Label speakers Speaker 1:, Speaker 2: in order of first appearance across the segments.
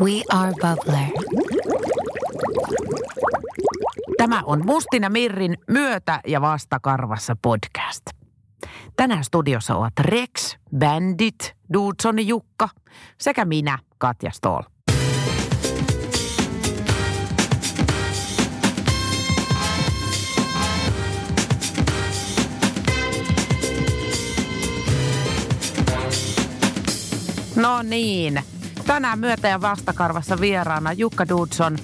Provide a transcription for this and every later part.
Speaker 1: We are Bubbler.
Speaker 2: Tämä on Mustin ja Mirrin myötä- ja vastakarvassa podcast. Tänään studiossa ovat Rex, Bandit, Dudson Jukka sekä minä, Katja Stoll. No niin. Tänään myötä- ja vastakarvassa vieraana Jukka Dudson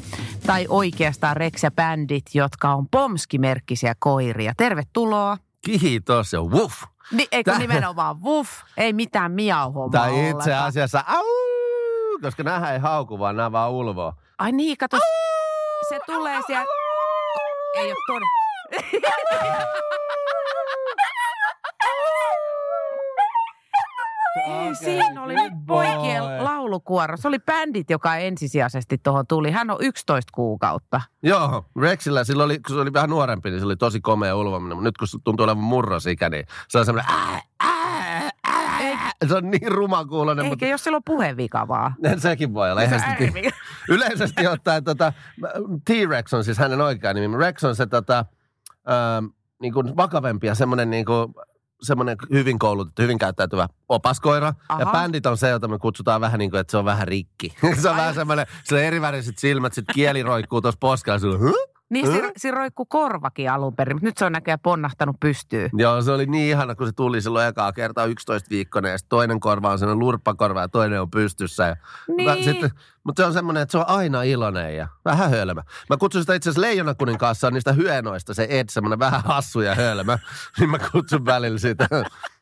Speaker 2: tai oikeastaan Rex ja Bandit, jotka on pomskimerkkisiä koiria. Tervetuloa.
Speaker 3: Kiitos ja wuff.
Speaker 2: Ni, eikö
Speaker 3: Tää-
Speaker 2: nimenomaan wuff, ei mitään miau
Speaker 3: Tai itse asiassa au, koska nämä ei hauku, vaan nämä vaan ulvoo.
Speaker 2: Ai niin, kato, se tulee sieltä. Ei ole todella. Ei, siinä oli nyt poikien laulukuoro. Se oli bändit, joka ensisijaisesti tuohon tuli. Hän on 11 kuukautta.
Speaker 3: Joo, Rexillä silloin oli, kun se oli vähän nuorempi, niin se oli tosi komea ulvominen. Mutta nyt kun se tuntuu olevan murrosikä, niin se on semmoinen ää, ää, ää. Se on niin rumakuuloinen,
Speaker 2: Eikä jos sillä on puhevika vaan.
Speaker 3: mutta sekin voi olla.
Speaker 2: Äärimmäinen.
Speaker 3: yleisesti ottaen tota, T-Rex on siis hänen oikea nimi. Rex on se tota, ähm, niin kuin vakavempi ja semmoinen niin kuin, semmoinen hyvin koulutettu, hyvin käyttäytyvä opaskoira.
Speaker 2: Aha.
Speaker 3: Ja bändit on se, jota me kutsutaan vähän niin kuin, että se on vähän rikki. se on
Speaker 2: Ai.
Speaker 3: vähän semmoinen, se on eriväriset silmät, sitten kieli roikkuu tuossa poskella. Huh?
Speaker 2: Niin siinä, siinä roikkuu korvakin alun perin, mutta nyt se on näköjään ponnahtanut pystyyn.
Speaker 3: Joo, se oli niin ihana, kun se tuli silloin ekaa kertaa 11 viikkoinen ja sitten toinen korva on sellainen lurppakorva ja toinen on pystyssä. Ja
Speaker 2: Niin.
Speaker 3: sitten, mutta se on semmoinen, että se on aina iloinen ja vähän hölmö. Mä kutsun sitä itse asiassa Leijonakunin kanssa, on niistä hyenoista se Ed, semmoinen vähän hassu ja hölmö. Niin mä kutsun välillä sitä,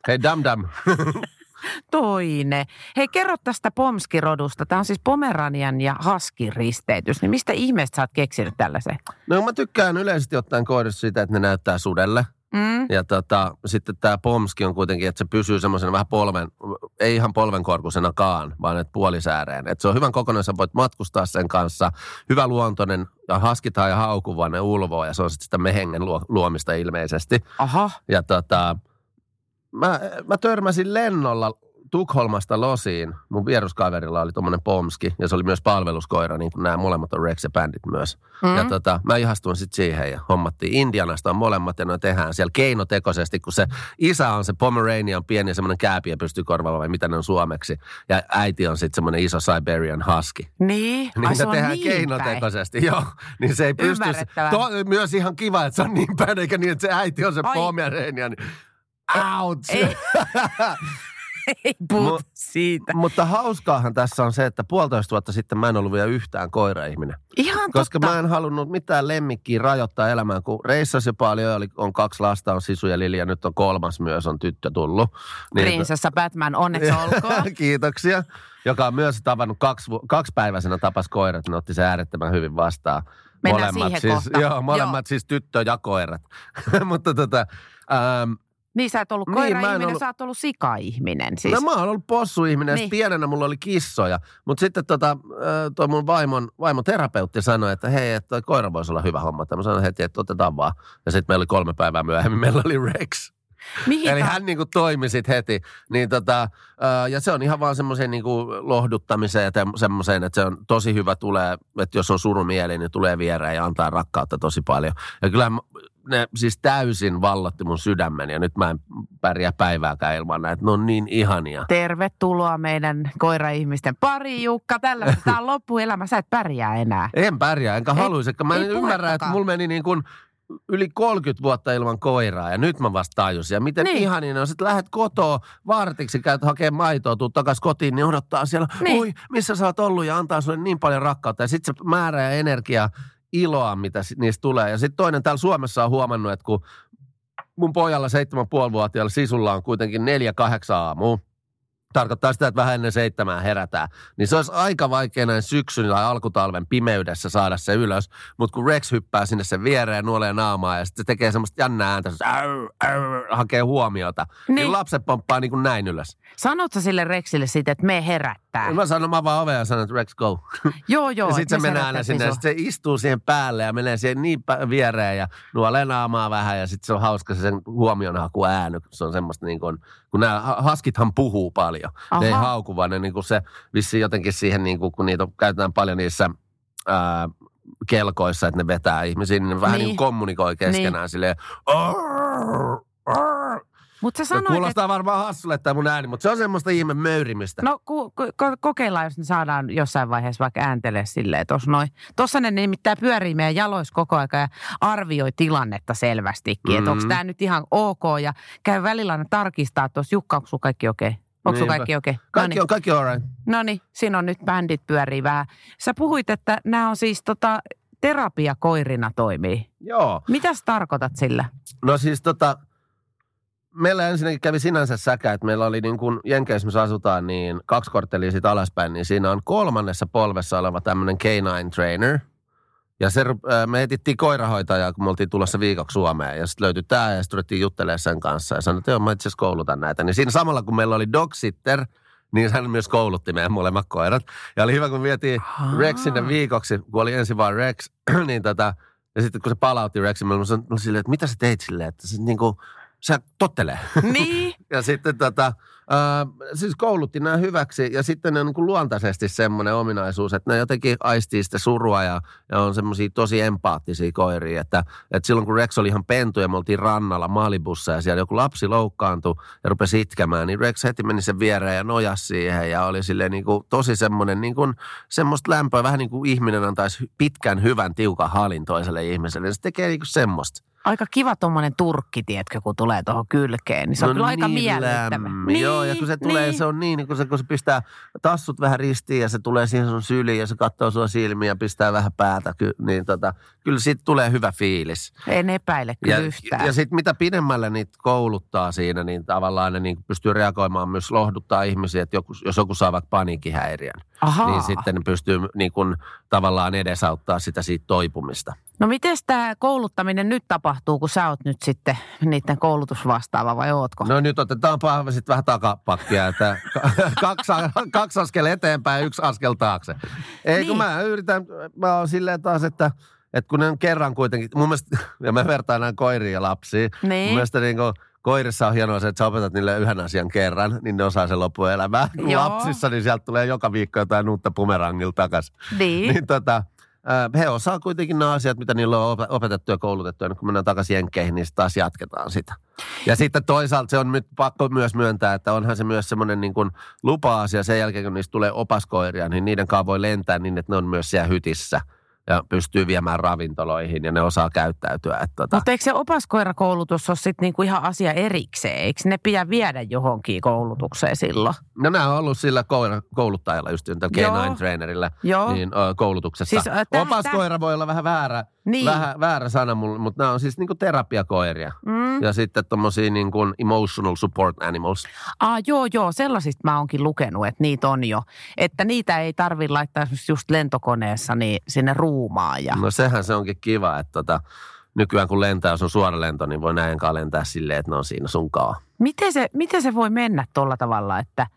Speaker 3: hei dam dam.
Speaker 2: Toinen. Hei, kerro tästä Pomskirodusta. Tämä on siis Pomeranian ja Haskin risteytys. Niin mistä ihmeestä sä oot keksinyt tällaisen?
Speaker 3: No mä tykkään yleisesti ottaen koirista sitä, että ne näyttää sudelle.
Speaker 2: Mm?
Speaker 3: Ja tota, sitten tämä pomski on kuitenkin, että se pysyy semmoisena vähän polven, ei ihan polvenkorkusenakaan, vaan että puolisääreen. Että se on hyvän kokonainen, sä voit matkustaa sen kanssa. Hyvä luontoinen ja haskitaan ja haukuva ne ulvoo ja se on sitten sitä mehengen luo, luomista ilmeisesti.
Speaker 2: Aha.
Speaker 3: Ja tota, mä, mä törmäsin lennolla Tukholmasta Losiin. Mun vieruskaverilla oli tuommoinen pomski ja se oli myös palveluskoira, niin kuin nämä molemmat on Rex ja Bandit myös.
Speaker 2: Mm?
Speaker 3: Ja tota, mä ihastuin sitten siihen ja hommattiin Indianasta on molemmat ja ne tehdään siellä keinotekoisesti, kun se isä on se Pomeranian pieni semmoinen kääpiä pystyy korvaamaan vai mitä ne on suomeksi. Ja äiti on sitten semmoinen iso Siberian husky.
Speaker 2: Niin?
Speaker 3: Niin
Speaker 2: Ai, se
Speaker 3: tehdään
Speaker 2: niin päin.
Speaker 3: keinotekoisesti, joo. Niin se ei pysty... To, myös ihan kiva, että se on niin päin, eikä niin, että se äiti on se
Speaker 2: Ai.
Speaker 3: Pomeranian. Ouch!
Speaker 2: Ei, ei puhuta
Speaker 3: Mu-
Speaker 2: siitä.
Speaker 3: Mutta hauskaahan tässä on se, että puolitoista vuotta sitten mä en ollut vielä yhtään koiraihminen.
Speaker 2: Ihan
Speaker 3: Koska
Speaker 2: totta.
Speaker 3: mä en halunnut mitään lemmikkiä rajoittaa elämään, kun reissasi jo paljon, oli, on kaksi lasta, on Sisu ja Lili ja nyt on kolmas myös, on tyttö tullut. Niin,
Speaker 2: Prinsessa Batman, onneksi olkoon.
Speaker 3: Kiitoksia. Joka on myös tavannut kaksi, kaksipäiväisenä tapas koirat, ne otti se äärettömän hyvin vastaan.
Speaker 2: Mennään
Speaker 3: molemmat
Speaker 2: siihen
Speaker 3: siis,
Speaker 2: kohta.
Speaker 3: Joo, molemmat
Speaker 2: Joo.
Speaker 3: siis tyttö ja koirat. Mutta tota, ähm,
Speaker 2: Niin sä et ollut
Speaker 3: Niin,
Speaker 2: koira-ihminen,
Speaker 3: ollut-
Speaker 2: sä oot ollut sika-ihminen. Siis.
Speaker 3: No mä oon ollut possuihminen,
Speaker 2: Niin.
Speaker 3: niin. pienenä mulla oli kissoja. Mutta sitten tota, toi mun vaimon, vaimon terapeutti sanoi, että hei, että koira voisi olla hyvä homma. Mä sanoin heti, että otetaan vaan. Ja sitten meillä oli kolme päivää myöhemmin, meillä oli Rex.
Speaker 2: Mihin
Speaker 3: Eli hän niinku toimi sit heti. Niin tota, ja se on ihan vaan semmoiseen niinku lohduttamiseen ja semmoiseen, että se on tosi hyvä tulee, että jos on surumieli, niin tulee viereen ja antaa rakkautta tosi paljon. Ja kyllä ne siis täysin vallotti mun sydämen ja nyt mä en pärjää päivääkään ilman näitä. Ne on niin ihania.
Speaker 2: Tervetuloa meidän koira-ihmisten pari, Jukka. Tällaista tämä on loppuelämä, sä et pärjää enää.
Speaker 3: En pärjää, enkä haluaisi. Mä en ymmärrä, että mulla meni niin kuin yli 30 vuotta ilman koiraa ja nyt mä vasta tajusin. Ja miten
Speaker 2: Niin.
Speaker 3: ihania ne on. Sitten lähdet kotoa vartiksi, käyt hakemaan maitoa, tuut takas kotiin, niin odottaa siellä,
Speaker 2: Niin.
Speaker 3: niin. oi, missä sä oot ollut ja antaa sulle niin paljon rakkautta. Ja sitten se määrä ja energia, iloa, mitä niistä tulee. Ja sitten toinen täällä Suomessa on huomannut, että kun mun pojalla 7,5-vuotiaalla sisulla on kuitenkin neljä kahdeksan aamua, tarkoittaa sitä, että vähän ennen seitsemää herätään. Niin se olisi aika vaikea näin syksyn tai alkutalven pimeydessä saada se ylös. Mutta kun Rex hyppää sinne sen viereen ja nuolee naamaa ja sitten se tekee semmoista jännää ääntä, äy, hakee huomiota. Niin.
Speaker 2: Niin.
Speaker 3: lapset pomppaa niin kuin näin ylös.
Speaker 2: Sanot sä sille Rexille sitten, että me tää.
Speaker 3: Mä sanon, mä avaan ovea ja sanon, että Rex go.
Speaker 2: Joo, joo.
Speaker 3: ja sitten se menee aina sinne sit se istuu siihen päälle ja menee siihen niin viereen ja nuolee naamaa vähän ja sitten se on hauska se sen huomionhaku ääny. Se on semmoista niin kuin, kun nämä ha- haskithan puhuu paljon. Ne ei
Speaker 2: Aha.
Speaker 3: hauku, vaan ne niin kuin se vissi jotenkin siihen, niin kuin, kun niitä käytetään paljon niissä ää, kelkoissa, että ne vetää ihmisiä, niin ne vähän
Speaker 2: Niin.
Speaker 3: niin kommunikoi keskenään silleen, "Arr, arr."
Speaker 2: Mutta sä
Speaker 3: Se
Speaker 2: sanoit,
Speaker 3: kuulostaa varmaan hassulle tämä mun ääni, mutta se on semmoista ihme möyrimistä.
Speaker 2: No ku, ku, ko- kokeillaan, jos ne saadaan jossain vaiheessa vaikka ääntele silleen. Tuossa noin. Tossa ne nimittäin pyörii meidän jaloissa koko aika ja arvioi tilannetta selvästikin. Mm. Että onko
Speaker 3: Mhm.
Speaker 2: tämä nyt ihan ok ja käy välillä aina tarkistaa tuossa. Jukka, onko kaikki okei? Okay? Onko
Speaker 3: Niinpä.
Speaker 2: kaikki okei? Okay?
Speaker 3: Kaikki on, kaikki on alright.
Speaker 2: No niin, siinä on nyt bändit pyörii vähän. Sä puhuit, että nämä on siis tota, terapiakoirina toimii.
Speaker 3: Joo.
Speaker 2: Mitä sä tarkoitat sillä?
Speaker 3: No siis tota, meillä ensinnäkin kävi sinänsä säkä, että meillä oli niin kuin Jenkeissä, missä asutaan, niin kaksi korttelia siitä alaspäin, niin siinä on kolmannessa polvessa oleva tämmöinen canine trainer. Ja se, ää, me etittiin koirahoitajaa, kun me oltiin tulossa viikoksi Suomeen. Ja sitten löytyi tämä ja sitten ruvettiin juttelemaan sen kanssa. Ja sanoin, että joo, mä itse asiassa koulutan näitä. Niin siinä samalla, kun meillä oli dog sitter, niin hän myös koulutti meidän molemmat koirat. Ja oli hyvä, kun vietiin Rex sinne viikoksi, kun oli ensin vaan Rex, niin tota, ja sitten kun se palautti Rexin, mä silleen, että mitä sä teit silleen, että se niinku, sä tottelee.
Speaker 2: Niin.
Speaker 3: Ja sitten tota, ää, siis koulutti nämä hyväksi ja sitten ne on niin kuin luontaisesti semmoinen ominaisuus, että ne jotenkin aistii sitä surua ja, ja on semmoisia tosi empaattisia koiria, että, että silloin kun Rex oli ihan pentu ja me oltiin rannalla Malibussa ja siellä joku lapsi loukkaantui ja rupesi itkemään, niin Rex heti meni sen viereen ja nojasi siihen ja oli silleen niin kuin tosi semmoinen niin kuin, semmoista lämpöä, vähän niin kuin ihminen antaisi pitkän, hyvän, tiukan halin toiselle ihmiselle. Se tekee niin kuin semmoista.
Speaker 2: Aika kiva tuommoinen turkki, tiedätkö, kun tulee tuohon kylkeen. Niin se on kyllä aika miellyttävä.
Speaker 3: lämmin. Joo, ja kun se tulee,
Speaker 2: niin.
Speaker 3: se on niin, kun se, kun se pistää tassut vähän ristiin ja se tulee siihen sun syliin ja se katsoo sua silmiin ja pistää vähän päätä, niin tota, kyllä siitä tulee hyvä fiilis.
Speaker 2: En epäile kyllä
Speaker 3: Ja,
Speaker 2: yhtään.
Speaker 3: ja sitten mitä pidemmälle niitä kouluttaa siinä, niin tavallaan ne niin pystyy reagoimaan myös lohduttaa ihmisiä, että joku, jos joku saa vaikka paniikkihäiriön,
Speaker 2: Ahaa.
Speaker 3: niin sitten ne pystyy niin kuin, tavallaan edesauttaa sitä siitä toipumista.
Speaker 2: No miten tämä kouluttaminen nyt tapahtuu, kun sä oot nyt sitten niiden koulutusvastaava vai ootko?
Speaker 3: No nyt otetaan pahva sitten vähän takapakkia, että kaksi, kaksi askel eteenpäin, yksi askel taakse. Ei niin. kun mä yritän, mä oon silleen taas, että, että kun ne on kerran kuitenkin, mun mielestä, ja mä vertaan näin koiriin ja lapsiin,
Speaker 2: Niin.
Speaker 3: mun mielestä niin kuin, koirissa on hienoa se, että sä opetat niille yhden asian kerran, niin ne osaa sen loppuelämää.
Speaker 2: Joo.
Speaker 3: Lapsissa, niin sieltä tulee joka viikko jotain uutta bumerangilla takaisin.
Speaker 2: Niin.
Speaker 3: Niin tota, he osaa kuitenkin nämä asiat, mitä niillä on op- opetettu ja koulutettu. Ja nyt kun mennään takaisin Jenkkeihin, niin taas jatketaan sitä. Ja sitten toisaalta se on nyt pakko myös myöntää, että onhan se myös semmoinen niin kuin lupa-asia sen jälkeen, kun niistä tulee opaskoiria, niin niiden kanssa voi lentää niin, että ne on myös siellä hytissä ja pystyy viemään ravintoloihin ja ne osaa käyttäytyä. Että tota,
Speaker 2: Mutta eikö se opaskoirakoulutus ole sitten niinku ihan asia erikseen? Eikö ne pidä viedä johonkin koulutukseen silloin?
Speaker 3: no nämä on ollut sillä koira, kouluttajalla, just tällä
Speaker 2: Joo.
Speaker 3: K9-trainerilla
Speaker 2: Joo.
Speaker 3: niin, ö, koulutuksessa.
Speaker 2: Siis, ö, täh-
Speaker 3: Opaskoira voi olla vähän väärä,
Speaker 2: Niin.
Speaker 3: vähän, väärä sana, mulle, mutta nämä on siis niinku terapiakoiria.
Speaker 2: Mm.
Speaker 3: Ja sitten tommosia niin kuin emotional support animals.
Speaker 2: Ah, joo, joo, sellaisista mä oonkin lukenut, että niitä on jo. Että niitä ei tarvi laittaa just lentokoneessa niin sinne ruumaan. Ja...
Speaker 3: No sehän se onkin kiva, että tota, nykyään kun lentää, jos on suora lento, niin voi kanssa lentää silleen, että ne on siinä sunkaan.
Speaker 2: Miten, se, miten se voi mennä tuolla tavalla, että,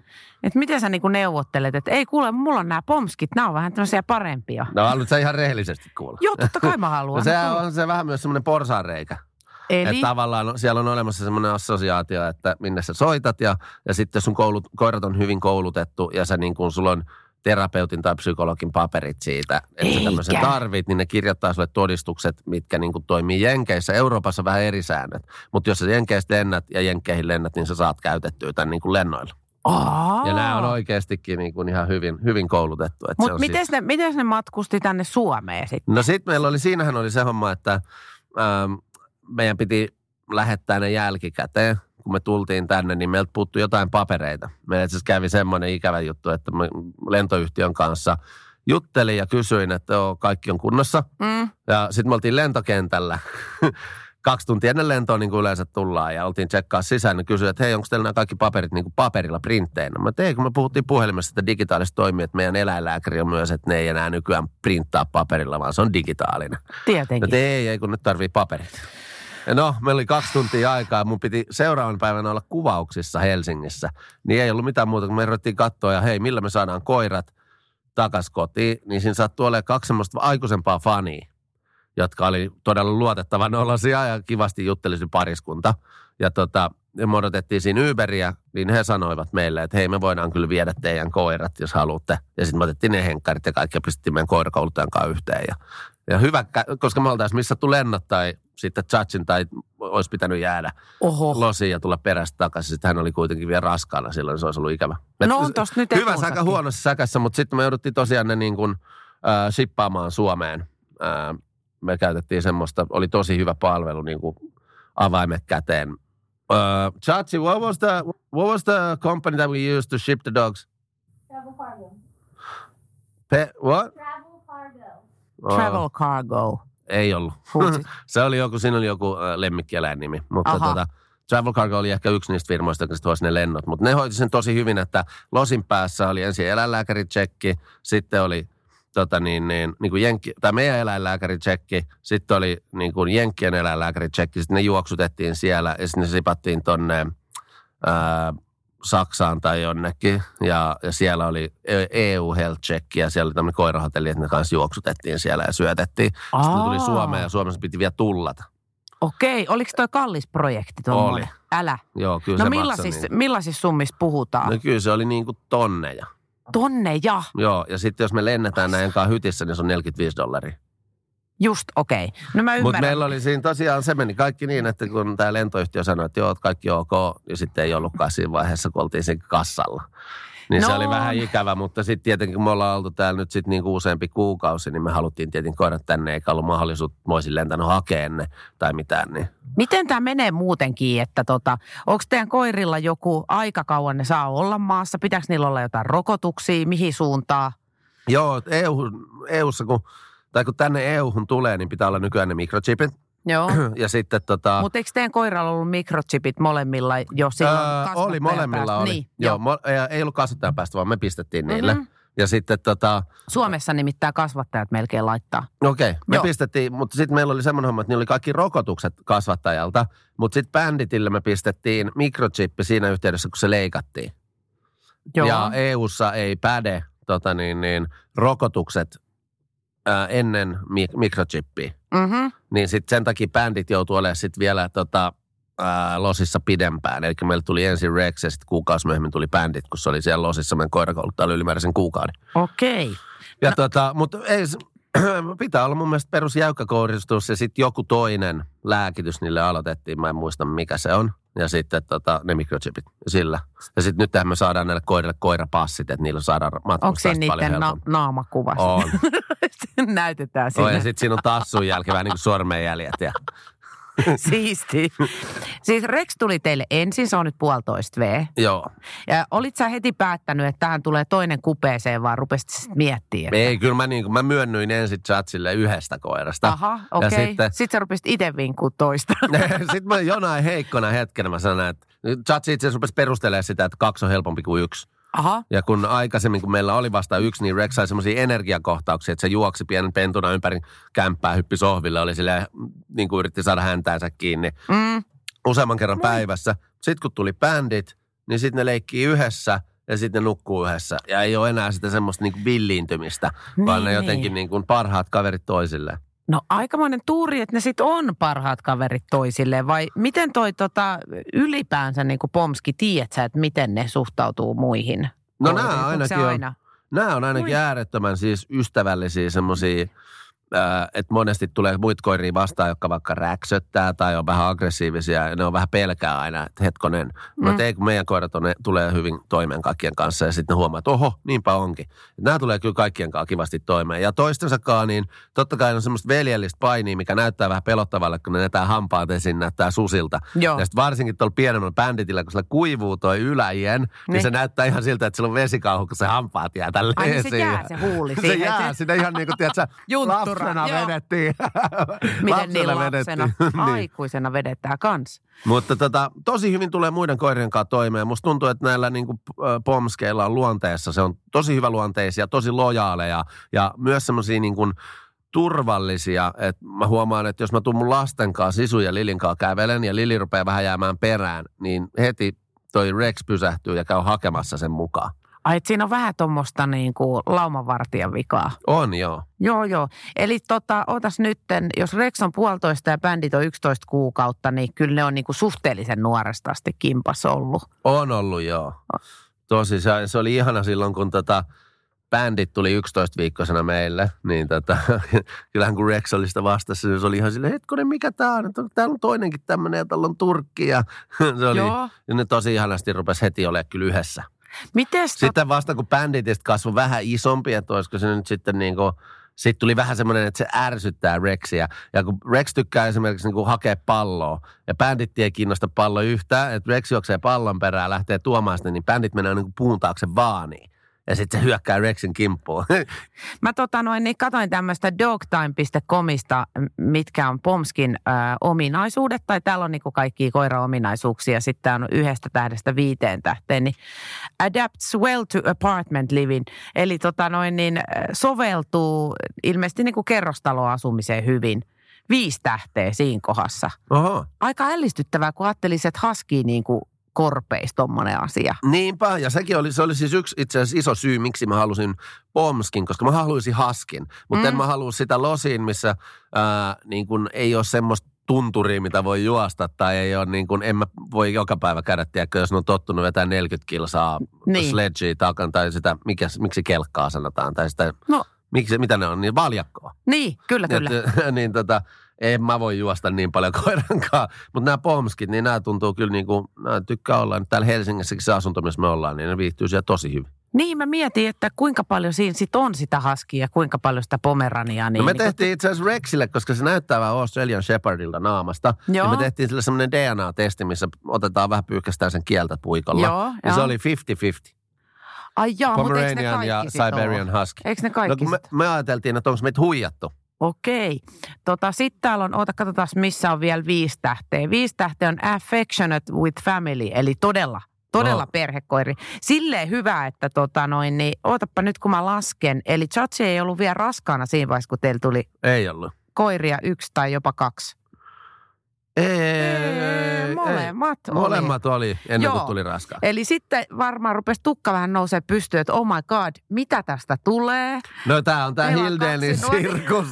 Speaker 2: että miten sä niinku neuvottelet, että ei kuule, mulla on nämä pomskit, nämä on vähän tämmöisiä parempia.
Speaker 3: No haluatko sä ihan rehellisesti kuulla?
Speaker 2: Joo, totta kai mä haluan.
Speaker 3: No sehän on se vähän myös semmoinen porsaanreikä.
Speaker 2: Eli,
Speaker 3: Että tavallaan siellä on olemassa semmoinen assosiaatio, että minne sä soitat ja, ja sitten sun koulut, koirat on hyvin koulutettu ja sä niin kuin sulla on terapeutin tai psykologin paperit siitä, että sä
Speaker 2: Eikä.
Speaker 3: tämmöisen tarvit, niin ne kirjoittaa sulle todistukset, mitkä niin kuin toimii Jenkeissä. Euroopassa vähän eri säännöt, mutta jos sä Jenkeistä lennät ja Jenkkeihin lennät, niin sä saat käytettyä tämän niin kuin lennoilla.
Speaker 2: Aa.
Speaker 3: Ja nämä on oikeastikin niin kuin ihan hyvin, hyvin koulutettu.
Speaker 2: Mutta miten,
Speaker 3: siis-
Speaker 2: ne, miten ne matkusti tänne Suomeen sitten?
Speaker 3: No sitten meillä oli, siinähän oli se homma, että ähm, meidän piti lähettää ne jälkikäteen. Kun me tultiin tänne, niin meiltä puuttui jotain papereita. Meillä itse kävi semmoinen ikävä juttu, että me lentoyhtiön kanssa juttelin ja kysyin, että joo, kaikki on kunnossa.
Speaker 2: Mm.
Speaker 3: Ja sitten me oltiin lentokentällä. Kaksi tuntia ennen lentoa niin kuin yleensä tullaan ja oltiin tsekkaa sisään. Niin kysyin, että hei, onko teillä nämä kaikki paperit niin kuin paperilla printteinä? Mä tein, kun me puhuttiin puhelimessa, että digitaalista toimii, että meidän eläinlääkäri on myös, että ne ei enää nykyään printtaa paperilla, vaan se on digitaalinen.
Speaker 2: Tietenkin.
Speaker 3: No ei, ei, kun nyt tarvii paperit. Ja no, meillä oli kaksi tuntia aikaa. Mun piti seuraavan päivänä olla kuvauksissa Helsingissä. Niin ei ollut mitään muuta, kun me ruvettiin katsoa ja hei, millä me saadaan koirat takas kotiin. Niin siinä sattui olemaan kaksi semmoista aikuisempaa fania, jotka oli todella luotettavan olosia ja kivasti juttelisi pariskunta. Ja tota, me odotettiin siinä Uberia, niin he sanoivat meille, että hei me voidaan kyllä viedä teidän koirat, jos haluatte. Ja sitten me otettiin ne henkkarit ja kaikki ja pistettiin meidän koirakouluttajan kanssa yhteen. Ja, ja hyvä, koska me oltaisiin missä lennot tai sitten Chatsin tai olisi pitänyt jäädä
Speaker 2: Oho.
Speaker 3: losiin ja tulla perästä takaisin. Sitten hän oli kuitenkin vielä raskaana silloin, se olisi ollut ikävä.
Speaker 2: No on tossa nyt
Speaker 3: Hyvä säkä huonossa säkässä, mutta sitten me jouduttiin tosiaan ne niin kuin, äh, shippaamaan Suomeen. Äh, me käytettiin semmoista, oli tosi hyvä palvelu, niin kuin avaimet käteen. Uh, Chachi, what was the what was the company that we used to ship the dogs?
Speaker 1: Travel cargo.
Speaker 3: Pe, what?
Speaker 1: Travel
Speaker 2: Travel cargo.
Speaker 3: ei ollut. Se oli joku, siinä oli joku äh, lemmikkieläin nimi. Mutta
Speaker 2: Aha.
Speaker 3: tota, Travel Cargo oli ehkä yksi niistä firmoista, jotka sitten ne lennot. Mutta ne hoiti sen tosi hyvin, että losin päässä oli ensin eläinlääkäritsekki, sitten oli tota niin, niin, niin kuin jenkki, tai meidän eläinlääkäritsekki, sitten oli niin kuin Jenkkien eläinlääkäritsekki, sitten ne juoksutettiin siellä ja sitten ne sipattiin tonne ää, Saksaan tai jonnekin ja, ja siellä oli EU Health Check ja siellä oli tämmöinen koirahotelli, että ne kanssa juoksutettiin siellä ja syötettiin. Sitten ne tuli
Speaker 2: Aa.
Speaker 3: Suomeen ja Suomessa piti vielä tullata.
Speaker 2: Okei, oliko toi kallis projekti tuommoinen?
Speaker 3: Oli.
Speaker 2: Älä.
Speaker 3: Joo, kyllä
Speaker 2: No
Speaker 3: se
Speaker 2: millaisissa,
Speaker 3: niin.
Speaker 2: millaisissa summissa puhutaan?
Speaker 3: No kyllä se oli niin kuin tonneja.
Speaker 2: Tonne ja.
Speaker 3: Joo, ja sitten jos me lennetään näin kanssa hytissä, niin se on 45 dollaria.
Speaker 2: Just, okei. Okay. No mä
Speaker 3: Mutta meillä oli siinä tosiaan, se meni kaikki niin, että kun tämä lentoyhtiö sanoi, että joo, kaikki ok, ja sitten ei ollutkaan siinä vaiheessa, kun oltiin siinä kassalla. Niin no. se oli vähän ikävä, mutta sitten tietenkin me ollaan oltu täällä nyt sitten niinku useampi kuukausi, niin me haluttiin tietenkin koirat tänne, eikä ollut mahdollisuutta, että mä olisin lentänyt hakemaan ne tai mitään. Niin.
Speaker 2: Miten tämä menee muutenkin, että tota, onko teidän koirilla joku aika kauan ne saa olla maassa? Pitääkö niillä olla jotain rokotuksia? Mihin suuntaan?
Speaker 3: Joo, EU, EUssa kun, tai kun tänne EU-hun tulee, niin pitää olla nykyään ne mikrochipit.
Speaker 2: Joo.
Speaker 3: Ja sitten tota...
Speaker 2: Mutta eikö teidän koiralla ollut mikrochipit molemmilla jo silloin
Speaker 3: Öö, oli molemmilla
Speaker 2: päästä?
Speaker 3: oli.
Speaker 2: Niin,
Speaker 3: joo,
Speaker 2: joo.
Speaker 3: mo- ei ollut kasvattajan päästä, vaan me pistettiin niille.
Speaker 2: Mhm.
Speaker 3: Ja sitten tota,
Speaker 2: Suomessa nimittäin kasvattajat melkein laittaa.
Speaker 3: okei, okay, me
Speaker 2: Joo.
Speaker 3: pistettiin, mutta sitten meillä oli semmoinen homma, että niillä oli kaikki rokotukset kasvattajalta, mutta sitten Banditille me pistettiin mikrochippi siinä yhteydessä, kun se leikattiin.
Speaker 2: Joo.
Speaker 3: Ja EUssa ei päde tota niin, niin, rokotukset ää, ennen mi- mikrochippiä.
Speaker 2: Mm-hmm.
Speaker 3: Niin sitten sen takia bändit joutuu olemaan sitten vielä tota, ää, losissa pidempään. Eli meillä tuli ensin Rex ja sitten kuukausi myöhemmin tuli bändit, kun se oli siellä losissa meidän koirakouluttajalla ylimääräisen kuukauden.
Speaker 2: Okei.
Speaker 3: Ja no. tota, mutta ei, pitää olla mun mielestä perus jäykkäkouristus ja sitten joku toinen lääkitys niille aloitettiin. Mä en muista mikä se on. Ja sitten tota, ne mikrochipit sillä. Ja sitten nyt me saadaan näille koirille koirapassit, että niillä saadaan matkustaa
Speaker 2: Onko niiden na-
Speaker 3: helpommin.
Speaker 2: naamakuva?
Speaker 3: On.
Speaker 2: Näytetään sinne.
Speaker 3: Ja sitten siinä on tassun jälkeen vähän niin kuin sormenjäljet. Ja
Speaker 2: Siisti. Siis Rex tuli teille ensin, se on nyt puolitoista V.
Speaker 3: Joo.
Speaker 2: Ja olit sä heti päättänyt, että tähän tulee toinen kupeeseen, vaan rupesit sitten miettimään? Että...
Speaker 3: Ei, kyllä mä, niin mä myönnyin ensin chatsille yhdestä koirasta.
Speaker 2: Aha, okei.
Speaker 3: Ja
Speaker 2: Okay.
Speaker 3: sitten,
Speaker 2: Sitten sä rupesit itse vinkkuun toista.
Speaker 3: sitten mä jonain heikkona hetkenä mä sanoin, että chatsi itse asiassa rupesi perustelemaan sitä, että kaksi on helpompi kuin yksi.
Speaker 2: Aha,
Speaker 3: Ja kun aikaisemmin, kun meillä oli vasta yksi, niin Rex sai semmoisia energiakohtauksia, että se juoksi pienen pentuna ympäri kämppää, hyppi sohville, oli silleen, niin kuin yritti saada häntäänsä kiinni
Speaker 2: mm,
Speaker 3: useamman kerran päivässä. Sitten kun tuli bändit, niin sitten ne leikkii yhdessä ja sitten ne nukkuu yhdessä. Ja ei ole enää sitä semmoista niin kuin villiintymistä, vaan ne
Speaker 2: Niin,
Speaker 3: jotenkin
Speaker 2: niin.
Speaker 3: niin kuin parhaat kaverit toisilleen.
Speaker 2: No aikamoinen tuuri, että ne sitten on parhaat kaverit toisilleen. Vai miten toi tota, ylipäänsä niin kuin Pomski, tiedät sä, että miten ne suhtautuu muihin?
Speaker 3: No nämä ainakin on,
Speaker 2: aina?
Speaker 3: nämä on ainakin
Speaker 2: Oi.
Speaker 3: äärettömän siis ystävällisiä semmoisia, että monesti tulee muita koiria vastaan, jotka vaikka räksöttää tai on vähän aggressiivisia ja ne on vähän pelkää aina, että hetkonen. No
Speaker 2: Mm.
Speaker 3: mm. ei, kun meidän koirat on, ne tulee hyvin toimeen kaikkien kanssa ja sitten ne huomaa, että oho, niinpä onkin. Et nämä tulee kyllä kaikkien kanssa kivasti toimeen. Ja toistensakaan, niin totta kai on semmoista veljellistä painia, mikä näyttää vähän pelottavalle, kun ne näyttää hampaat esiin, näyttää susilta.
Speaker 2: Joo.
Speaker 3: Ja sitten varsinkin tuolla pienemmällä bänditillä, kun sillä kuivuu toi yläjien, niin.
Speaker 2: Niin.
Speaker 3: se näyttää ihan siltä, että sillä on vesikauhu, kun se hampaat jää tälle
Speaker 2: Ai niin se jää se huuli
Speaker 3: Se
Speaker 2: siihen.
Speaker 3: jää sinne ihan niin kuin, tiedätkö, lapsena
Speaker 2: joo.
Speaker 3: vedettiin.
Speaker 2: Miten niin lapsena,
Speaker 3: niin.
Speaker 2: aikuisena vedetään kans.
Speaker 3: Mutta tota, tosi hyvin tulee muiden koirien kanssa toimeen. Musta tuntuu, että näillä niin kuin, pomskeilla on luonteessa, se on tosi hyvä luonteisia, tosi lojaaleja ja myös semmoisia niin kuin, turvallisia. Et mä huomaan, että jos mä tuun mun lasten kanssa, Sisu ja Lilin kanssa kävelen ja Lili rupeaa vähän jäämään perään, niin heti toi Rex pysähtyy ja käy hakemassa sen mukaan.
Speaker 2: Ai, siinä on vähän tuommoista niin kuin laumavartijan vikaa.
Speaker 3: On joo.
Speaker 2: Joo, joo. Eli tota, otas nytten, jos Rex on puolitoista ja bändit on 11 kuukautta, niin kyllä ne on niin kuin suhteellisen nuoresta asti kimpas ollut.
Speaker 3: On ollut joo. Tosi, se, se oli ihana silloin, kun tota, bändit tuli 11-viikkoisena meille, niin tota, kyllähän kun Rex oli sitä vastassa, niin se oli ihan silleen, hetkonen, mikä tää on? Täällä on toinenkin tämmöinen ja täällä on Turkki ja se oli,
Speaker 2: Joo.
Speaker 3: ja ne tosi ihanasti rupesi heti olemaan kyllä yhdessä.
Speaker 2: Mites tot...
Speaker 3: Sitten vasta kun bänditistä kasvoi vähän isompi, että olisiko se nyt sitten niin kuin, sitten tuli vähän semmoinen, että se ärsyttää Rexia. Ja kun Rex tykkää esimerkiksi niin hakea palloa, ja bändit ei kiinnosta pallo yhtään, että Rex juoksee pallon perään, lähtee tuomaan sitä, niin bändit menee niin kuin puun taakse vaaniin. Ja sitten se hyökkää Rexin kimppuun.
Speaker 2: Mä tota noin, niin katoin tämmöistä dogtime.comista, mitkä on Pomskin ö, ominaisuudet, tai täällä on niinku kaikkia koira-ominaisuuksia, sitten tää on yhdestä tähdestä viiteen tähteen, niin adapts well to apartment living, eli tota noin, niin soveltuu ilmeisesti niinku kerrostaloasumiseen hyvin. Viisi tähteä siinä kohdassa.
Speaker 3: Oho.
Speaker 2: Aika ällistyttävää, kun ajattelisi, että haskii niinku korpeis tommonen asia.
Speaker 3: Niinpä, ja sekin oli, se oli siis yksi itse asiassa iso syy, miksi mä halusin Pomskin, koska mä haluaisin Haskin. Mutta
Speaker 2: Mm.
Speaker 3: en mä halua sitä Losiin, missä ää, niin kun ei ole semmoista tunturia, mitä voi juosta, tai ei ole niin kuin, en mä voi joka päivä käydä, tiedätkö, jos ne on tottunut vetää 40 kilsaa
Speaker 2: Niin.
Speaker 3: niin. sledgea takan, tai sitä, mikä, miksi kelkkaa sanotaan, tai sitä,
Speaker 2: No.
Speaker 3: miksi, mitä ne on, niin valjakkoa.
Speaker 2: Niin, kyllä, kyllä.
Speaker 3: Et, niin tota, en mä voi juosta niin paljon koirankaan. Mutta nämä pomskit, niin nämä tuntuu kyllä niin kuin, nämä tykkää olla. Nyt Täällä Helsingissäkin se asunto, missä me ollaan, niin ne viihtyy siellä tosi hyvin.
Speaker 2: Niin, mä mietin, että kuinka paljon siinä sit on sitä haskia ja kuinka paljon sitä pomerania. Niin,
Speaker 3: No me
Speaker 2: niin kun-
Speaker 3: tehtiin itse asiassa Rexille, koska se näyttää vähän Australian Shepherdilta naamasta.
Speaker 2: Joo.
Speaker 3: Ja me tehtiin sille semmoinen DNA-testi, missä otetaan vähän pyyhkästään sen kieltä puikolla.
Speaker 2: Joo,
Speaker 3: ja se
Speaker 2: joo.
Speaker 3: oli 50-50.
Speaker 2: Ai jaa, mutta eikö ne
Speaker 3: Pomeranian
Speaker 2: kaikki
Speaker 3: ja? Siberian Husky.
Speaker 2: Eikö ne
Speaker 3: No
Speaker 2: kaikki
Speaker 3: kun me, me ajateltiin, että onko meitä huijattu.
Speaker 2: Okei. Tota, Sitten täällä on, oota katsotaan missä on vielä viisi tähteä. Viisi tähteä on affectionate with family, eli todella, todella
Speaker 3: No.
Speaker 2: perhekoiri. Silleen hyvä, että tota noin, niin ootappa nyt kun mä lasken. Eli Chachi ei ollut vielä raskaana siinä vaiheessa, kun teillä tuli
Speaker 3: Ei ollut.
Speaker 2: koiria yksi tai jopa kaksi.
Speaker 3: Ei,
Speaker 2: Ei, molemmat oli.
Speaker 3: Molemmat oli ennen
Speaker 2: Joo.
Speaker 3: kuin tuli raskaan.
Speaker 2: Eli sitten varmaan rupesi tukka vähän nousee pystyyn, että oh my god, mitä tästä tulee?
Speaker 3: No tää on
Speaker 2: on
Speaker 3: Hildenin sirkus,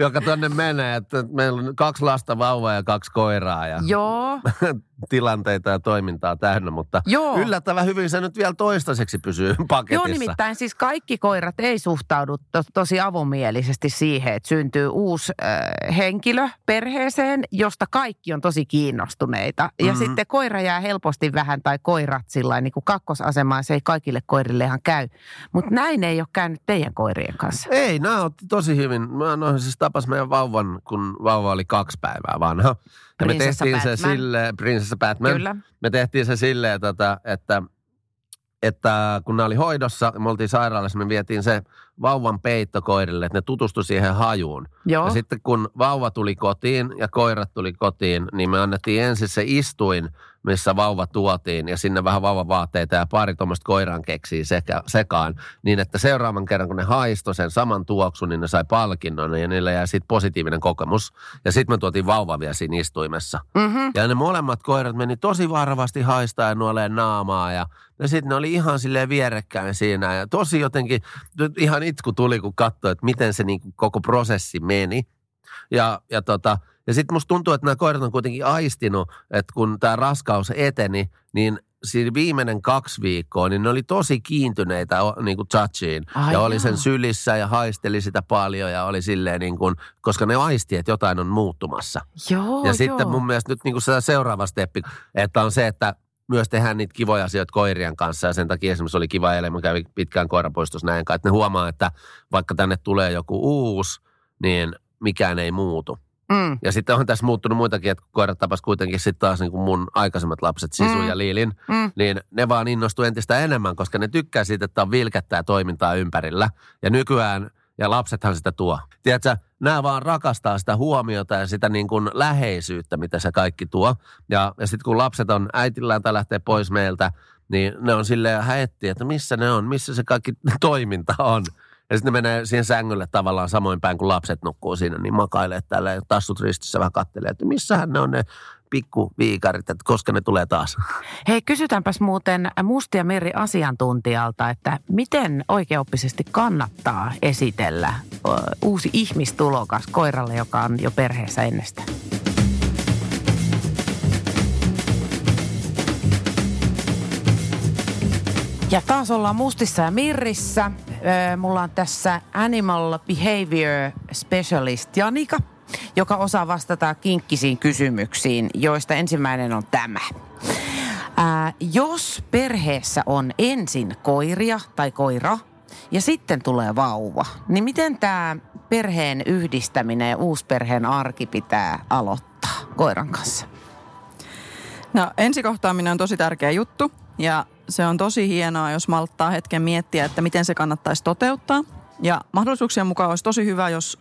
Speaker 3: joka tonne menee. Että meillä on kaksi lasta, vauvaa ja kaksi koiraa ja
Speaker 2: Joo,
Speaker 3: tilanteita ja toimintaa täynnä. Mutta
Speaker 2: joo.
Speaker 3: yllättävän hyvin se nyt vielä toistaiseksi pysyy paketissa.
Speaker 2: Joo, nimittäin siis kaikki koirat ei suhtaudu to, tosi avomielisesti siihen, että syntyy uusi äh, henkilö perheeseen, josta kaikki on tosi kiinnostuneita. Ja
Speaker 3: Mhm.
Speaker 2: sitten koira jää helposti vähän, tai koirat sillä niin kuin kakkosasemaan, se ei kaikille koirille ihan käy. Mutta näin ei ole käynyt teidän koirien kanssa.
Speaker 3: Ei, nämä otti tosi hyvin. Mä no, siis tapas meidän vauvan, kun vauva oli kaksi päivää vanha. Ja me tehtiin se
Speaker 2: Batman.
Speaker 3: sille, prinsessa Batman.
Speaker 2: Kyllä.
Speaker 3: Me tehtiin se silleen, tota, että, että kun nämä oli hoidossa, me oltiin sairaalassa, me vietiin se vauvan peitto koirille, että ne tutustu siihen hajuun.
Speaker 2: Joo.
Speaker 3: Ja sitten kun vauva tuli kotiin ja koirat tuli kotiin, niin me annettiin ensin se istuin, missä vauva tuotiin ja sinne vähän vauvavaatteita ja pari tuommoista koiran keksiä sekä, sekaan. Niin että seuraavan kerran, kun ne haistoi sen saman tuoksun, niin ne sai palkinnon ja niille jäi sitten positiivinen kokemus. Ja sitten me tuotiin vauva vielä siinä istuimessa.
Speaker 2: Mm-hmm.
Speaker 3: Ja ne molemmat koirat meni tosi varovasti haistaa ja nuoleen naamaa ja, ja sitten ne oli ihan silleen vierekkäin siinä ja tosi jotenkin, ihan itku tuli kun katsoi, että miten se niin koko prosessi meni. Ja, ja, tota, ja sitten musta tuntuu, että nämä koirat on kuitenkin aistinut, että kun tämä raskaus eteni, niin siinä viimeinen kaksi viikkoa, niin ne oli tosi kiintyneitä niin kuin Chachiin.
Speaker 2: Ai
Speaker 3: ja oli
Speaker 2: jaa.
Speaker 3: sen sylissä ja haisteli sitä paljon ja oli silleen niin kuin, koska ne aisti, että jotain on muuttumassa.
Speaker 2: Joo,
Speaker 3: Ja
Speaker 2: joo.
Speaker 3: sitten mun mielestä nyt niin kuin se seuraava steppi, että on se, että myös tehdään niitä kivoja asioita koirien kanssa ja sen takia esimerkiksi oli kiva eilen, mä kävin pitkään koirapuistossa näin, että ne huomaa, että vaikka tänne tulee joku uusi, niin mikään ei muutu.
Speaker 2: Mm.
Speaker 3: Ja sitten on tässä muuttunut muitakin, että koirat tapas kuitenkin sitten taas niin kuin mun aikaisemmat lapset, Sisu
Speaker 2: Mm.
Speaker 3: ja Liilin,
Speaker 2: Mm.
Speaker 3: niin ne vaan innostuu entistä enemmän, koska ne tykkää siitä, että on vilkättää toimintaa ympärillä. Ja nykyään, ja lapsethan sitä tuo. Tiedätkö, nämä vaan rakastaa sitä huomiota ja sitä niin kuin läheisyyttä, mitä se kaikki tuo. Ja, ja sitten kun lapset on äitillään tai lähtee pois meiltä, niin ne on silleen häetti, että missä ne on, missä se kaikki toiminta on. Ja sitten ne menee siihen sängylle tavallaan samoin päin kuin lapset nukkuu siinä, niin makailee tällä ja tassut ristissä vähän kattelee, että missähän ne on ne pikkuviikarit, että koska ne tulee taas.
Speaker 2: Hei, kysytäänpäs muuten Mustia Meri asiantuntijalta, että miten oikeoppisesti kannattaa esitellä uusi ihmistulokas koiralle, joka on jo perheessä ennestään? Ja taas ollaan Mustissa ja Mirrissä. Mulla on tässä Animal Behavior Specialist Janika, joka osaa vastata kinkkisiin kysymyksiin, joista ensimmäinen on tämä. Ää, jos perheessä on ensin koiria tai koira ja sitten tulee vauva, niin miten tämä perheen yhdistäminen ja uusperheen arki pitää aloittaa koiran kanssa?
Speaker 4: No ensikohtaaminen on tosi tärkeä juttu ja se on tosi hienoa, jos malttaa hetken miettiä, että miten se kannattaisi toteuttaa. Ja mahdollisuuksien mukaan olisi tosi hyvä, jos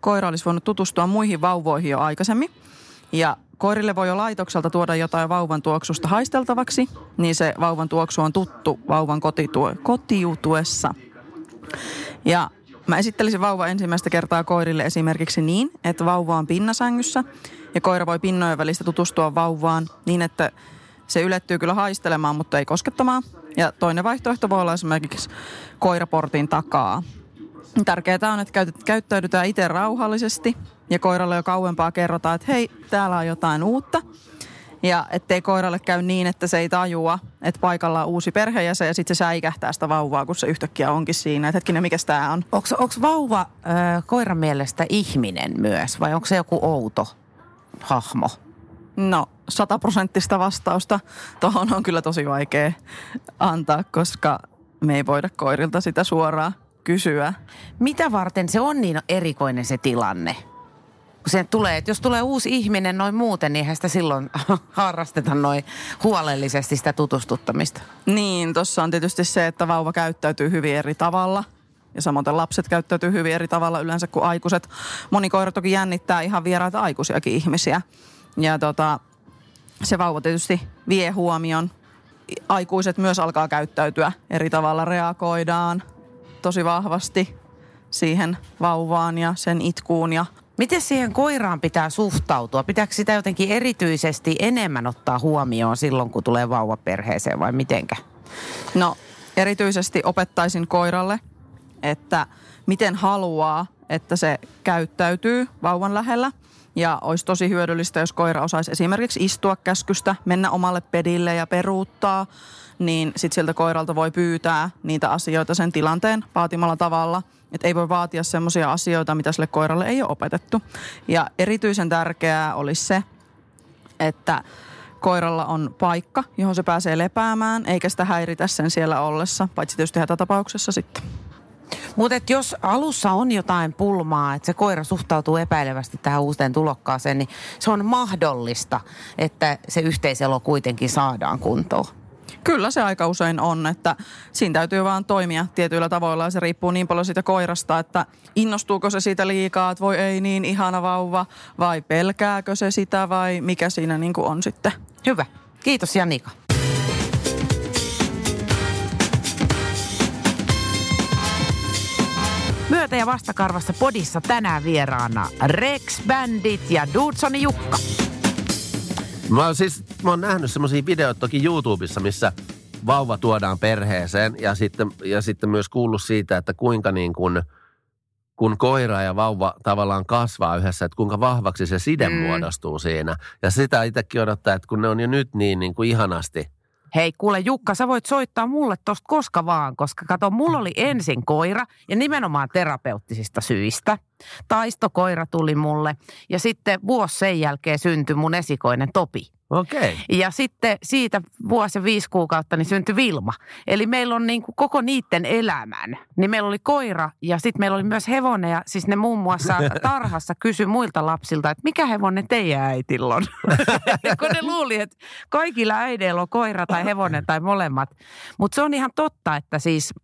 Speaker 4: koira olisi voinut tutustua muihin vauvoihin jo aikaisemmin. Ja koirille voi jo laitokselta tuoda jotain vauvan tuoksusta haisteltavaksi, niin se vauvan tuoksu on tuttu vauvan kotitue, kotiutuessa. Ja mä esittelisin vauva ensimmäistä kertaa koirille esimerkiksi niin, että vauva on pinnasängyssä ja koira voi pinnojen välistä tutustua vauvaan niin, että se ylettyy kyllä haistelemaan, mutta ei koskettamaan. Ja toinen vaihtoehto voi olla esimerkiksi koiraportin takaa. Tärkeää on, että käyt- käyttäydytään itse rauhallisesti ja koiralle jo kauempaa kerrotaan, että hei, täällä on jotain uutta. Ja ettei koiralle käy niin, että se ei tajua, että paikalla on uusi perheenjäsen ja sitten se säikähtää sitä vauvaa, kun se yhtäkkiä onkin siinä. Että hetkinen, mikä tämä on?
Speaker 2: Onko vauva ö, koiran mielestä ihminen myös vai onko se joku outo hahmo?
Speaker 4: No, sataprosenttista vastausta tuohon on kyllä tosi vaikea antaa, koska me ei voida koirilta sitä suoraan kysyä.
Speaker 2: Mitä varten se on niin erikoinen se tilanne? Kun se tulee, että jos tulee uusi ihminen noin muuten, niin eihän sitä silloin harrasteta noin huolellisesti sitä tutustuttamista.
Speaker 4: Niin, tuossa on tietysti se, että vauva käyttäytyy hyvin eri tavalla. Ja samoin lapset käyttäytyy hyvin eri tavalla yleensä kuin aikuiset. Moni koira toki jännittää ihan vieraita aikuisiakin ihmisiä. Ja tota, se vauva tietysti vie huomion. Aikuiset myös alkaa käyttäytyä eri tavalla, reagoidaan tosi vahvasti siihen vauvaan ja sen itkuun ja
Speaker 2: Miten siihen koiraan pitää suhtautua? Pitääkö sitä jotenkin erityisesti enemmän ottaa huomioon silloin, kun tulee vauva perheeseen vai mitenkä?
Speaker 4: No, erityisesti opettaisin koiralle, että miten haluaa, että se käyttäytyy vauvan lähellä. Ja olisi tosi hyödyllistä, jos koira osaisi esimerkiksi istua käskystä, mennä omalle pedille ja peruuttaa, niin sitten sieltä koiralta voi pyytää niitä asioita sen tilanteen vaatimalla tavalla. Että ei voi vaatia semmoisia asioita, mitä sille koiralle ei ole opetettu. Ja erityisen tärkeää olisi se, että koiralla on paikka, johon se pääsee lepäämään, eikä sitä häiritä sen siellä ollessa, paitsi tietysti hätätapauksessa sitten.
Speaker 2: Mutta jos alussa on jotain pulmaa, että se koira suhtautuu epäilevästi tähän uuteen tulokkaaseen, niin se on mahdollista, että se yhteiselo kuitenkin saadaan kuntoon.
Speaker 4: Kyllä se aika usein on, että siinä täytyy vaan toimia tietyillä tavoilla ja se riippuu niin paljon siitä koirasta, että innostuuko se siitä liikaa, että voi ei niin ihana vauva vai pelkääkö se sitä vai mikä siinä niin kuin on sitten.
Speaker 2: Hyvä. Kiitos Janika. Myötä- ja vastakarvassa podissa tänään vieraana Rex Bandit ja Dudesoni Jukka.
Speaker 3: Mä oon siis, mä oon nähnyt semmoisia videoita toki YouTubessa, missä vauva tuodaan perheeseen ja sitten, ja sitten myös kuullut siitä, että kuinka niin kuin, kun koira ja vauva tavallaan kasvaa yhdessä, että kuinka vahvaksi se side
Speaker 2: mm.
Speaker 3: muodostuu siinä. Ja sitä itsekin odottaa, että kun ne on jo nyt niin, niin kuin ihanasti
Speaker 2: Hei, kuule Jukka, sä voit soittaa mulle tosta koska vaan, koska kato, mulla oli ensin koira ja nimenomaan terapeuttisista syistä. Taistokoira tuli mulle ja sitten vuosi sen jälkeen syntyi mun esikoinen Topi.
Speaker 3: Okei.
Speaker 2: Ja sitten siitä vuosi ja viisi kuukautta niin syntyi Vilma. Eli meillä on niin kuin koko niiden elämän. Niin meillä oli koira ja sitten meillä oli myös hevonen. Ja siis ne muun muassa tarhassa kysyi muilta lapsilta, että mikä hevonen teidän äitillä on. Kun ne luuli, että kaikilla äideillä on koira tai hevonen tai molemmat. Mutta se on ihan totta, että siis,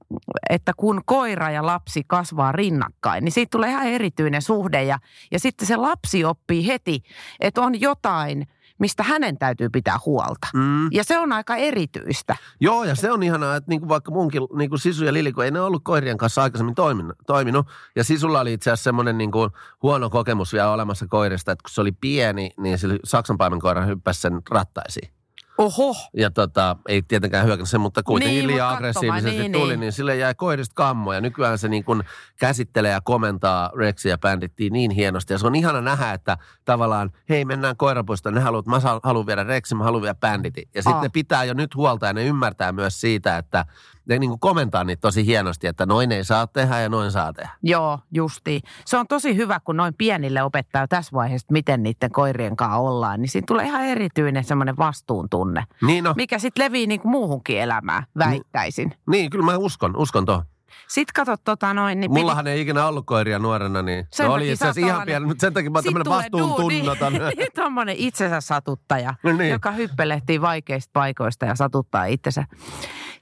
Speaker 2: että kun koira ja lapsi kasvaa rinnakkain, niin siitä tulee ihan erityinen suhde. Ja, ja sitten se lapsi oppii heti, että on jotain – mistä hänen täytyy pitää huolta.
Speaker 3: Mm.
Speaker 2: Ja se on aika erityistä.
Speaker 3: Joo, ja se on ihanaa, että niinku vaikka munkin niinku Sisu ja Lili, kun ei ne ollut koirien kanssa aikaisemmin toiminut, toiminut. Ja Sisulla oli itse asiassa semmoinen niinku huono kokemus vielä olemassa koirista, että kun se oli pieni, niin se saksanpaimen koira hyppäsi sen rattaisiin.
Speaker 2: Oho.
Speaker 3: Ja tota, ei tietenkään hyökännyt sen, mutta kuitenkin
Speaker 2: Niin,
Speaker 3: liian aggressiivisesti
Speaker 2: niin,
Speaker 3: tuli,
Speaker 2: niin.
Speaker 3: niin sille jäi koirista kammo. Ja nykyään se niin kuin käsittelee ja komentaa Rexia ja bändittiin niin hienosti. Ja se on ihana nähdä, että tavallaan, hei mennään koirapuistoon, ne haluat, mä haluan viedä Rexin, mä haluan viedä bänditin. Ja sitten ne pitää jo nyt huolta ja ne ymmärtää myös siitä, että ne niin kuin komentaa niitä tosi hienosti, että noin ei saa tehdä ja noin saa tehdä.
Speaker 2: Joo, justiin. Se on tosi hyvä, kun noin pienille opettaa jo tässä vaiheessa, miten niiden koirien kanssa ollaan. Niin siinä tulee ihan erityinen semmoinen vastuuntunne,
Speaker 3: Niin no,
Speaker 2: mikä sitten levii niin kuin muuhunkin elämään, väittäisin.
Speaker 3: niin kyllä mä uskon, uskon tuohon.
Speaker 2: Sitten katsot tota noin, niin piti-
Speaker 3: Mullahan ei ikinä ollut koiria nuorena, niin
Speaker 2: Sen
Speaker 3: no oli itse asiassa ihan pieni, mutta sen takia mä tämmöinen
Speaker 2: tulee
Speaker 3: vastuuntunnoton.
Speaker 2: duuni. Tuommoinen itsensä satuttaja,
Speaker 3: Niin.
Speaker 2: joka hyppelehtii vaikeista paikoista ja satuttaa itsensä.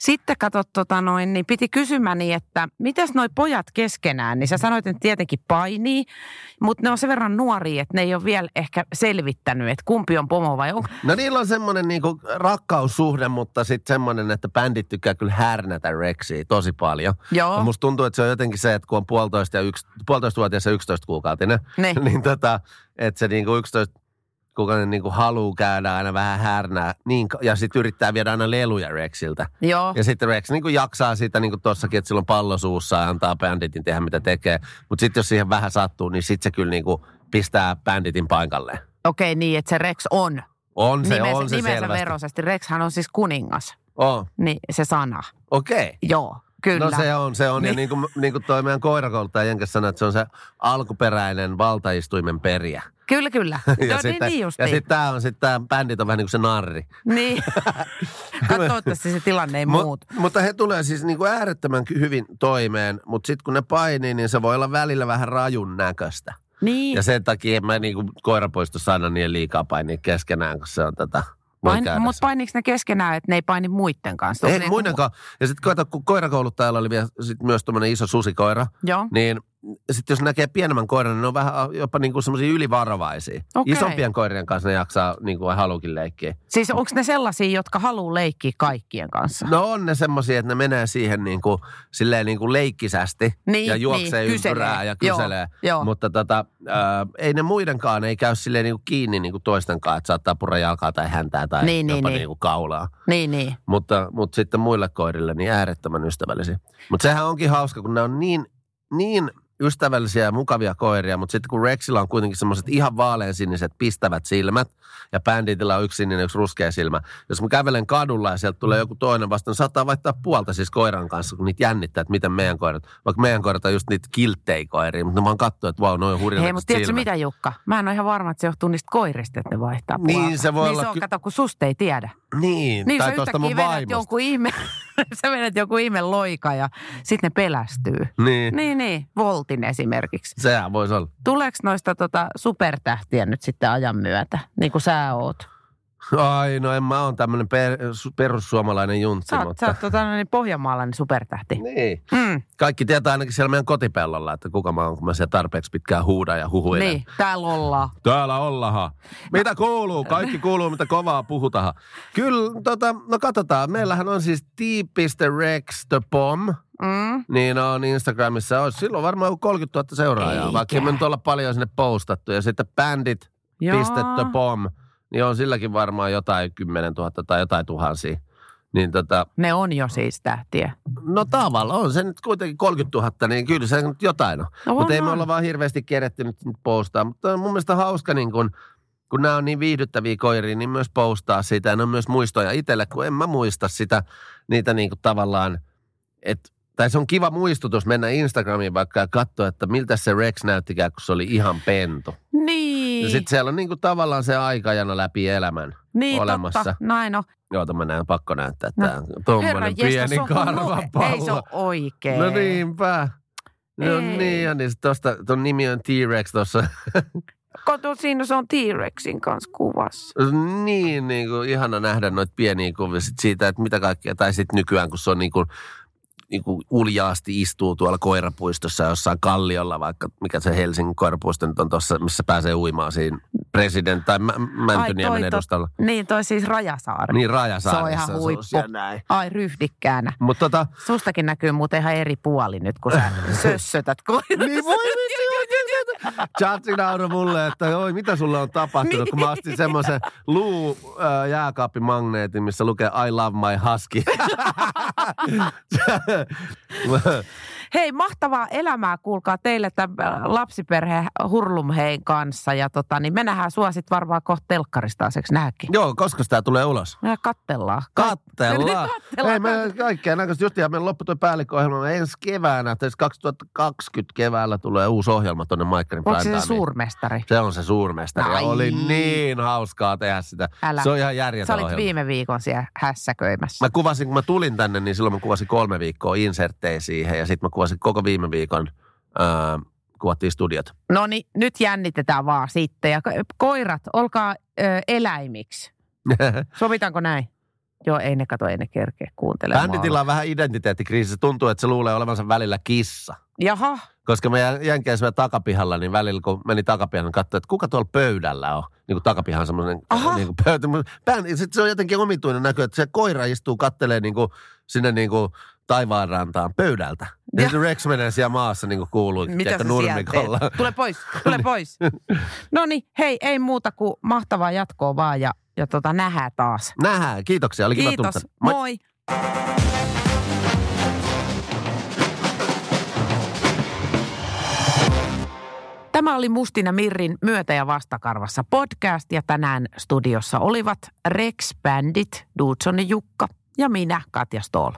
Speaker 2: Sitten katsot, tota noin, niin piti kysymäni, että mitäs noi pojat keskenään, niin sä sanoit, että tietenkin painii, mutta ne on sen verran nuoria, että ne ei ole vielä ehkä selvittänyt, että kumpi on pomo vai onko.
Speaker 3: No niillä on semmoinen niinku rakkaussuhde, mutta sitten semmoinen, että bändit tykkää kyllä härnätä Rexia tosi paljon.
Speaker 2: Joo,
Speaker 3: Ja musta tuntuu, että se on jotenkin se, että kun on puolitoista, ja yksi, puolitoista-vuotias ja 11 kuukautinen,
Speaker 2: ne.
Speaker 3: niin tota, että se niinku 11 kuukauden niinku haluu käydä aina vähän härnää, niin, ja sitten yrittää viedä aina leluja Rexiltä.
Speaker 2: Joo,
Speaker 3: Ja sitten Rex niinku jaksaa sitä niin kuin tossakin, että sillä on pallo suussa ja antaa bänditin tehdä mitä tekee. Mutta sitten jos siihen vähän sattuu, niin sitten se kyllä niinku pistää bänditin paikalle.
Speaker 2: okei niin, että se Rex on.
Speaker 3: On se,
Speaker 2: nimensä,
Speaker 3: on se
Speaker 2: nimensä
Speaker 3: selvästi.
Speaker 2: veroisesti. Rexhän on siis kuningas,
Speaker 3: On,
Speaker 2: niin se sana.
Speaker 3: okei. Okay.
Speaker 2: Joo, kyllä.
Speaker 3: No se on, se on. Ja
Speaker 2: Niin.
Speaker 3: niin kuin, niin kuin toi meidän koirakouluttaja Jenkes sanoi, että se on se alkuperäinen valtaistuimen periä.
Speaker 2: Kyllä, kyllä.
Speaker 3: Ja
Speaker 2: no,
Speaker 3: sitten,
Speaker 2: niin, niin
Speaker 3: ja sitten tämä on sitten tämä bändit on vähän niin kuin se narri.
Speaker 2: Niin. Toivottavasti se tilanne ei
Speaker 3: Mut-
Speaker 2: muutu.
Speaker 3: Mutta he tulee siis niin kuin äärettömän hyvin toimeen, mutta sitten kun ne painii, niin se voi olla välillä vähän rajun näköistä.
Speaker 2: Niin.
Speaker 3: Ja sen takia en mä niin kuin koirapoistossa aina niin liikaa painia keskenään, kun se on tätä. voi
Speaker 2: Pain, mutta
Speaker 3: se.
Speaker 2: painiks ne keskenään, että ne ei paini muiden kanssa?
Speaker 3: Ei muidenkaan. Ja sitten kun koirakouluttajalla oli vielä sit myös tuommoinen iso susikoira,
Speaker 2: Joo.
Speaker 3: niin sitten jos näkee pienemmän koiran, niin ne on vähän jopa niin kuin semmoisia ylivarovaisia.
Speaker 2: Okei.
Speaker 3: Isompien koirien kanssa ne jaksaa niin kuin haluukin leikkiä.
Speaker 2: Siis onko ne sellaisia, jotka haluaa leikkiä kaikkien kanssa?
Speaker 3: No on ne semmoisia, että ne menee siihen niin kuin, silleen niin kuin leikkisästi
Speaker 2: Niin,
Speaker 3: ja juoksee
Speaker 2: niin,
Speaker 3: ympyrää
Speaker 2: kyselee.
Speaker 3: ja
Speaker 2: Joo,
Speaker 3: kyselee.
Speaker 2: joo.
Speaker 3: Mutta tota, ää, ei ne muidenkaan, ei käy silleen niin kuin kiinni niin kuin toistenkaan, että saattaa purra jalkaa tai häntää tai
Speaker 2: Niin, niin,
Speaker 3: jopa
Speaker 2: niin.
Speaker 3: niin kuin kaulaa.
Speaker 2: Niin, niin.
Speaker 3: Mutta, mutta sitten muille koirille niin äärettömän ystävällisiä. Mutta sehän onkin hauska, kun ne on niin, niin ystävällisiä ja mukavia koiria, mutta sitten kun Rexilla on kuitenkin semmoiset ihan vaaleansiniset pistävät silmät ja Banditilla on yksi sininen, yksi ruskea silmä. Jos mä kävelen kadulla ja sieltä tulee joku toinen vastaan, niin saattaa vaihtaa puolta siis koiran kanssa, kun niitä jännittää, että miten meidän koirat, vaikka meidän koirat on just niitä kilttejä koiria, mutta ne vaan katsoo, että vau, noin on hurjan
Speaker 2: Hei, mutta tiedätkö
Speaker 3: silmät.
Speaker 2: mitä Jukka? Mä en ole ihan varma, että se johtuu niistä koirista, että ne vaihtaa
Speaker 3: Niin,
Speaker 2: puolta.
Speaker 3: se voi
Speaker 2: niin
Speaker 3: olla
Speaker 2: se on,
Speaker 3: ky-
Speaker 2: kato, kun susta ei tiedä.
Speaker 3: Niin,
Speaker 2: Niin
Speaker 3: tai tuosta mun vaimosta.
Speaker 2: jonkun ihme, sä vedät joku ihme loika ja sitten ne pelästyy.
Speaker 3: Niin,
Speaker 2: Niin, niin. Voltin esimerkiksi.
Speaker 3: sehän voisi olla.
Speaker 2: Tuleeko noista tota supertähtiä nyt sitten ajan myötä, niin kuin sä oot?
Speaker 3: Ai, no en mä oon tämmöinen per, perussuomalainen juntti,
Speaker 2: Sä oot,
Speaker 3: mutta...
Speaker 2: sä oot tota, niin pohjanmaalainen supertähti.
Speaker 3: Niin.
Speaker 2: Mm,
Speaker 3: Kaikki tietää ainakin siellä meidän kotipellolla, että kuka mä oon, kun mä siellä tarpeeksi pitkään huudan ja huhuilen.
Speaker 2: niin, täällä ollaan.
Speaker 3: Täällä ollahan. Mitä kuuluu? Kaikki kuuluu, mitä kovaa puhutahan. Kyllä, tota, no katsotaan. Meillähän on siis t.rex the bomb,
Speaker 2: Mm.
Speaker 3: niin on Instagramissa. Olisi silloin varmaan joku 30 000 seuraajaa,
Speaker 2: Eikä.
Speaker 3: vaikka me nyt olla paljon sinne postattu. Ja sitten bandit
Speaker 2: Joo.
Speaker 3: the bomb, niin on silläkin varmaan jotain 10 000 tai jotain tuhansia. Niin tota,
Speaker 2: Ne on jo siis tähtiä.
Speaker 3: no tavallaan on se nyt kuitenkin 30 000, niin kyllä se nyt jotain on.
Speaker 2: No
Speaker 3: Mutta ei me olla vaan hirveästi keretty nyt nyt postaa. Mutta on mun mielestä hauska, niin kun, kun nämä on niin viihdyttäviä koiria, niin myös postaa sitä. Ja ne on myös muistoja itselle, kun en mä muista sitä, niitä niin kuin tavallaan, että tai se on kiva muistutus mennä Instagramiin vaikka ja katsoa, että miltä se Rex näyttikään, kun se oli ihan pentu.
Speaker 2: Niin,
Speaker 3: Ja sitten siellä on niin kuin tavallaan se aikajana läpi elämän
Speaker 2: niin
Speaker 3: olemassa.
Speaker 2: totta. Näin on.
Speaker 3: Joota mä näen, pakko näyttää
Speaker 2: No,
Speaker 3: tämä tuommoinen pieni
Speaker 2: on
Speaker 3: karvapallo.
Speaker 2: Ei se ole oikein.
Speaker 3: No niinpä. No
Speaker 2: Ei.
Speaker 3: niin, ja niin tosta, ton nimi on T-Rex tuossa.
Speaker 2: Kato, siinä se on T-Rexin kanssa kuvassa.
Speaker 3: niin, niin kuin, ihana nähdä noita pieniä kuvia sit siitä, että mitä kaikkea. Tai sitten nykyään, kun se on niin kuin, niin kuin uljaasti istuu tuolla koirapuistossa jossain kalliolla, vaikka mikä se Helsingin koirapuisto nyt on tuossa, missä pääsee uimaan siinä president tai Mä- Mäntyniemen
Speaker 2: toi-
Speaker 3: edustalla.
Speaker 2: Niin, toi siis Rajasaari.
Speaker 3: Niin Rajasaaressa.
Speaker 2: Se on ihan huippu.
Speaker 3: näin.
Speaker 2: Ai ryhdikkäänä.
Speaker 3: Mutta tota,
Speaker 2: Sustakin näkyy muuten ihan eri puoli nyt, kun sä sössötät koirassa.
Speaker 3: Niin voi Chachi nauroi mulle, että oi, mitä sulle on tapahtunut, kun mä ostin semmoisen luu jääkaappimagneetin, missä lukee I love my husky.
Speaker 2: Hei, mahtavaa elämää kuulkaa teille tämän lapsiperhe Hurlumhein kanssa. Ja tota, niin me nähdään sua sit varmaan kohta telkkarista taaseksi nääkin.
Speaker 3: Joo, koska tämä tulee ulos?
Speaker 2: Me kattellaan.
Speaker 3: Kattellaan.
Speaker 2: Kattellaan.
Speaker 3: Ei, me kaikkea näköistä. Just ihan meillä loppui tuo päällikköohjelma. Ensi keväänä, tai 2020 keväällä tulee uusi ohjelma tuonne Maikkarin
Speaker 2: Onko se se suurmestari?
Speaker 3: Se on se suurmestari.
Speaker 2: Ai.
Speaker 3: oli niin hauskaa tehdä sitä.
Speaker 2: Älä.
Speaker 3: Se on ihan
Speaker 2: Sä
Speaker 3: järjetön
Speaker 2: olit
Speaker 3: ohjelma.
Speaker 2: viime viikon siellä hässäköimässä.
Speaker 3: Mä kuvasin, kun mä tulin tänne, niin silloin mä kuvasin kolme viikkoa inserttejä siihen. Ja sitten mä kuvasin koko viime viikon, ää, kuvattiin studiot.
Speaker 2: No niin, nyt jännitetään vaan sitten. Ja ko- koirat, olkaa ö, eläimiksi. Sovitaanko näin? Joo, ei ne kato, ei ne kerkeä kuuntelemaan.
Speaker 3: Bänditillä on vähän identiteettikriisi. Se tuntuu, että se luulee olevansa välillä kissa.
Speaker 2: Jaha,
Speaker 3: Koska mä jän- jänkein siellä takapihalla, niin välillä kun meni takapihan, niin katsoin, että kuka tuolla pöydällä on. Niin kuin takapihan on semmoinen
Speaker 2: Aha.
Speaker 3: niin kuin pöytä. Sitten se on jotenkin omituinen näkö, että se koira istuu, kattelee niin kuin sinne niin kuin taivaanrantaan pöydältä. Ja,
Speaker 2: ja.
Speaker 3: Rex menee siellä maassa niin kuin kuuluu,
Speaker 2: mitä sä
Speaker 3: nurmikolla.
Speaker 2: Tule pois, tule pois. No niin, hei, ei muuta kuin mahtavaa jatkoa vaan ja, ja tota, nähdään taas.
Speaker 3: Nähdään, kiitoksia. Oli kiva tulla
Speaker 2: Kiitos,
Speaker 3: tänne. Moi.
Speaker 2: moi. Tämä oli Mustina Mirrin Myötä ja vastakarvassa podcast ja tänään studiossa olivat Rex Bandit, Dudsoni Jukka ja minä Katja Stoll.